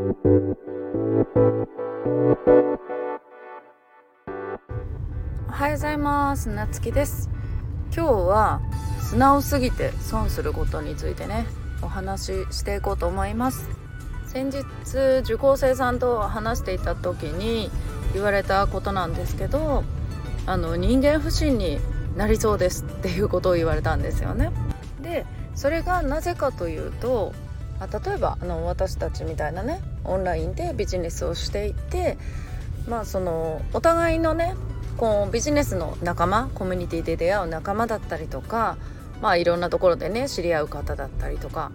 おはようございます。なつきです。今日は素直すぎて損することについてねお話ししていこうと思います。先日受講生さんと話していた時に言われたことなんですけどあの人間不信になりそうですっていうことを言われたんですよね。でそれがなぜかというとあ例えばあの私たちみたいなねオンラインでビジネスをしていてまあそのお互いのねこうビジネスの仲間コミュニティで出会う仲間だったりとかまあいろんなところでね知り合う方だったりとか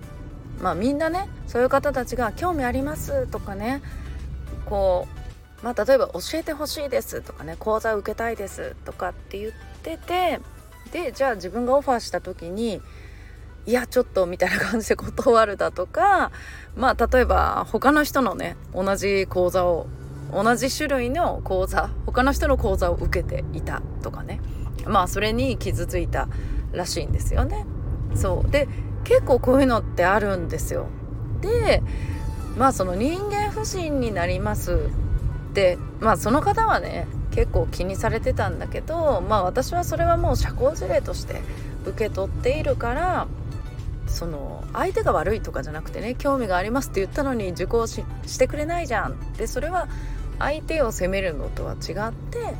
まあみんなねそういう方たちが興味ありますとかねこうまあ例えば教えてほしいですとかね講座受けたいですとかって言っててでじゃあ自分がオファーした時にいやちょっとみたいな感じで断るだとか まあ例えば他の人のね同じ講座を同じ種類の講座他の人の講座を受けていたとかねまあそれに傷ついたらしいんですよね。そうで結構こういうのってあるんですよ。でまあその人間不信になりますってまあその方はね結構気にされてたんだけどまあ私はそれはもう社交辞令として受け取っているからその相手が悪いとかじゃなくてね興味がありますって言ったのに受講してくれないじゃん。でそれは相手を責めるのとは違って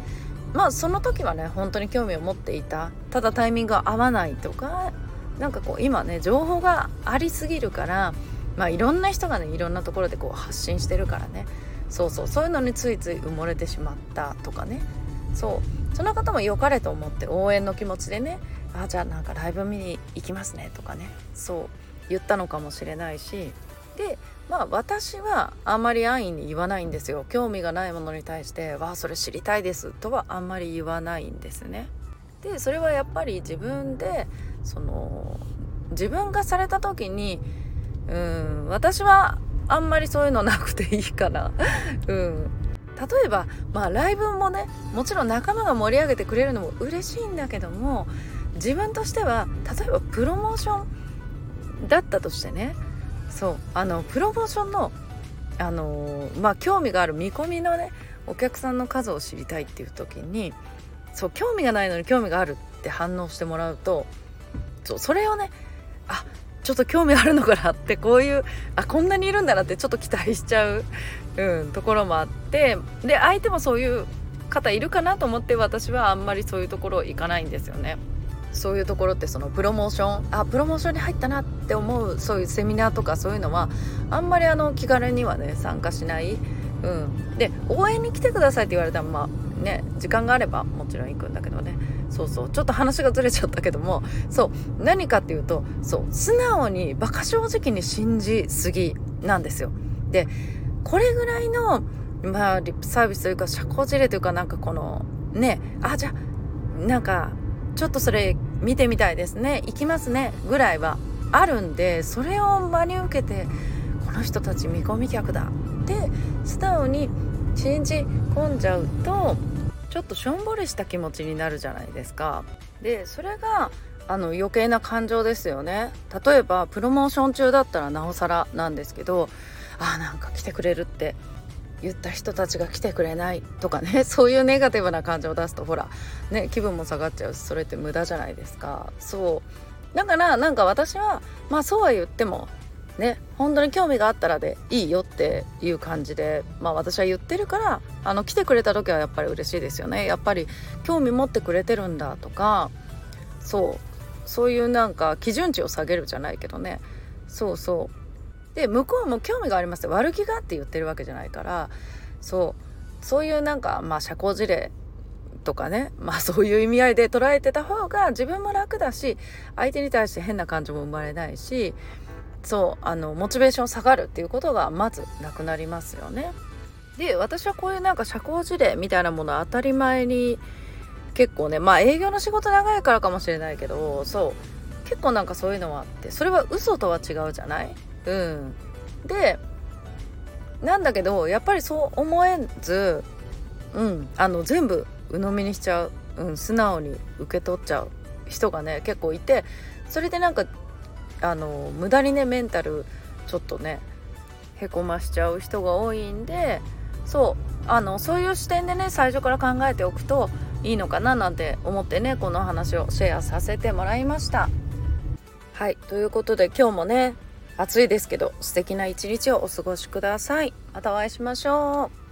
まあその時はね本当に興味を持っていた。ただタイミングが合わないとかなんかこう今ね情報がありすぎるからまあいろんな人がねいろんなところでこう発信してるからね。そうそうそういうのについつい埋もれてしまったとかね。そう。その方も良かれと思って応援の気持ちでねあじゃあなんかライブ見に行きますねとかねそう言ったのかもしれないしでまあ私はあんまり安易に言わないんですよ興味がないものに対して「わあそれ知りたいです」とはあんまり言わないんですね。でそれはやっぱり自分でその自分がされた時にうん私はあんまりそういうのなくていいかな。うん例えばまあライブもねもちろん仲間が盛り上げてくれるのも嬉しいんだけども自分としては例えばプロモーションだったとしてねそうあのプロモーションのあのまあ興味がある見込みのねお客さんの数を知りたいっていう時にそう興味がないのに興味があるって反応してもらうとそうそれをねあちょっと興味あるのかなってこういうあこんなにいるんだなってちょっと期待しちゃう、うん、ところもあってで相手もそういう方いるかなと思って私はあんまりそういうところ行かないんですよね。そういうところってそのプロモーションあプロモーションに入ったなって思うそういうセミナーとかそういうのはあんまりあの気軽にはね参加しない、うん、で応援に来てくださいって言われたらまあね時間があればもちろん行くんだけどね。そうそう。ちょっと話がずれちゃったけども。そう。何かっていうとそう。素直に馬鹿正直に信じすぎなんですよ。でこれぐらいのまあリップサービスというか社交辞令というかなんかこのねあじゃあなんかちょっとそれ見てみたいですね。行きますね。ぐらいはあるんでそれを真に受けてこの人たち見込み客だ。って素直に信じ込んじゃうとちょっとしょんぼりした気持ちになるじゃないですか。でそれがあの余計な感情ですよね。例えばプロモーション中だったらなおさらなんですけどあなんか来てくれるって言った人たちが来てくれないとかね そういうネガティブな感情を出すとほらね気分も下がっちゃうしそれって無駄じゃないですか。そう。だからなんか私はまあそうは言ってもね本当に興味があったらでいいよっていう感じでまあ私は言ってるからあの来てくれた時はやっぱり嬉しいですよね。やっぱり興味持ってくれてるんだとかそう。そういうなんか基準値を下げるじゃないけどね。そうそう。で向こうも興味があります悪気がって言ってるわけじゃないから。そう。そういうなんかまあ社交辞令とかね。まあそういう意味合いで捉えてた方が自分も楽だし相手に対して変な感情も生まれないしそうあのモチベーション下がるっていうことがまずなくなりますよね。で私はこういうなんか社交辞令みたいなもの当たり前に結構ねまあ営業の仕事長いからかもしれないけどそう結構なんかそういうのはあってそれは嘘とは違うじゃない？うん。でなんだけどやっぱりそう思えず、うん、あの全部鵜呑みにしちゃう、うん、素直に受け取っちゃう人がね結構いてそれでなんかあの無駄にねメンタルちょっとねへこましちゃう人が多いんでそうあのそういう視点でね最初から考えておくといいのかななんて思ってねこの話をシェアさせてもらいました。はいということで今日もね暑いですけど素敵な一日をお過ごしください。またお会いしましょう。